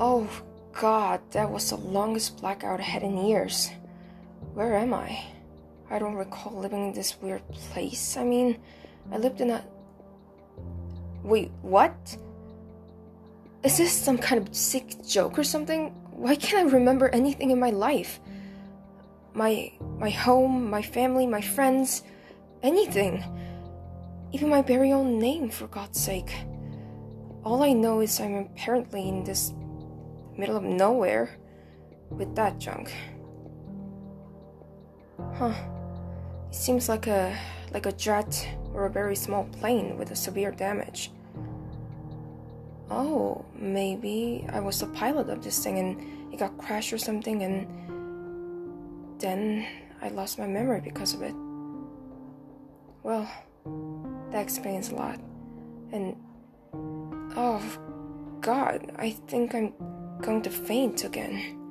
Oh, God, that was the longest blackout I had in years. Where am I? I don't recall living in this weird place. I mean, I lived in a. Wait, what? Is this some kind of sick joke or something? Why can't I remember anything in my life? My my home, my family, my friends, anything. Even my very own name, for God's sake. All I know is I'm apparently in this middle of nowhere with that junk. Huh. It seems like a like a jet or a very small plane with a severe damage. Oh, maybe I was the pilot of this thing and it got crashed or something and then I lost my memory because of it. Well, that explains a lot. And oh god, I think I'm going to faint again.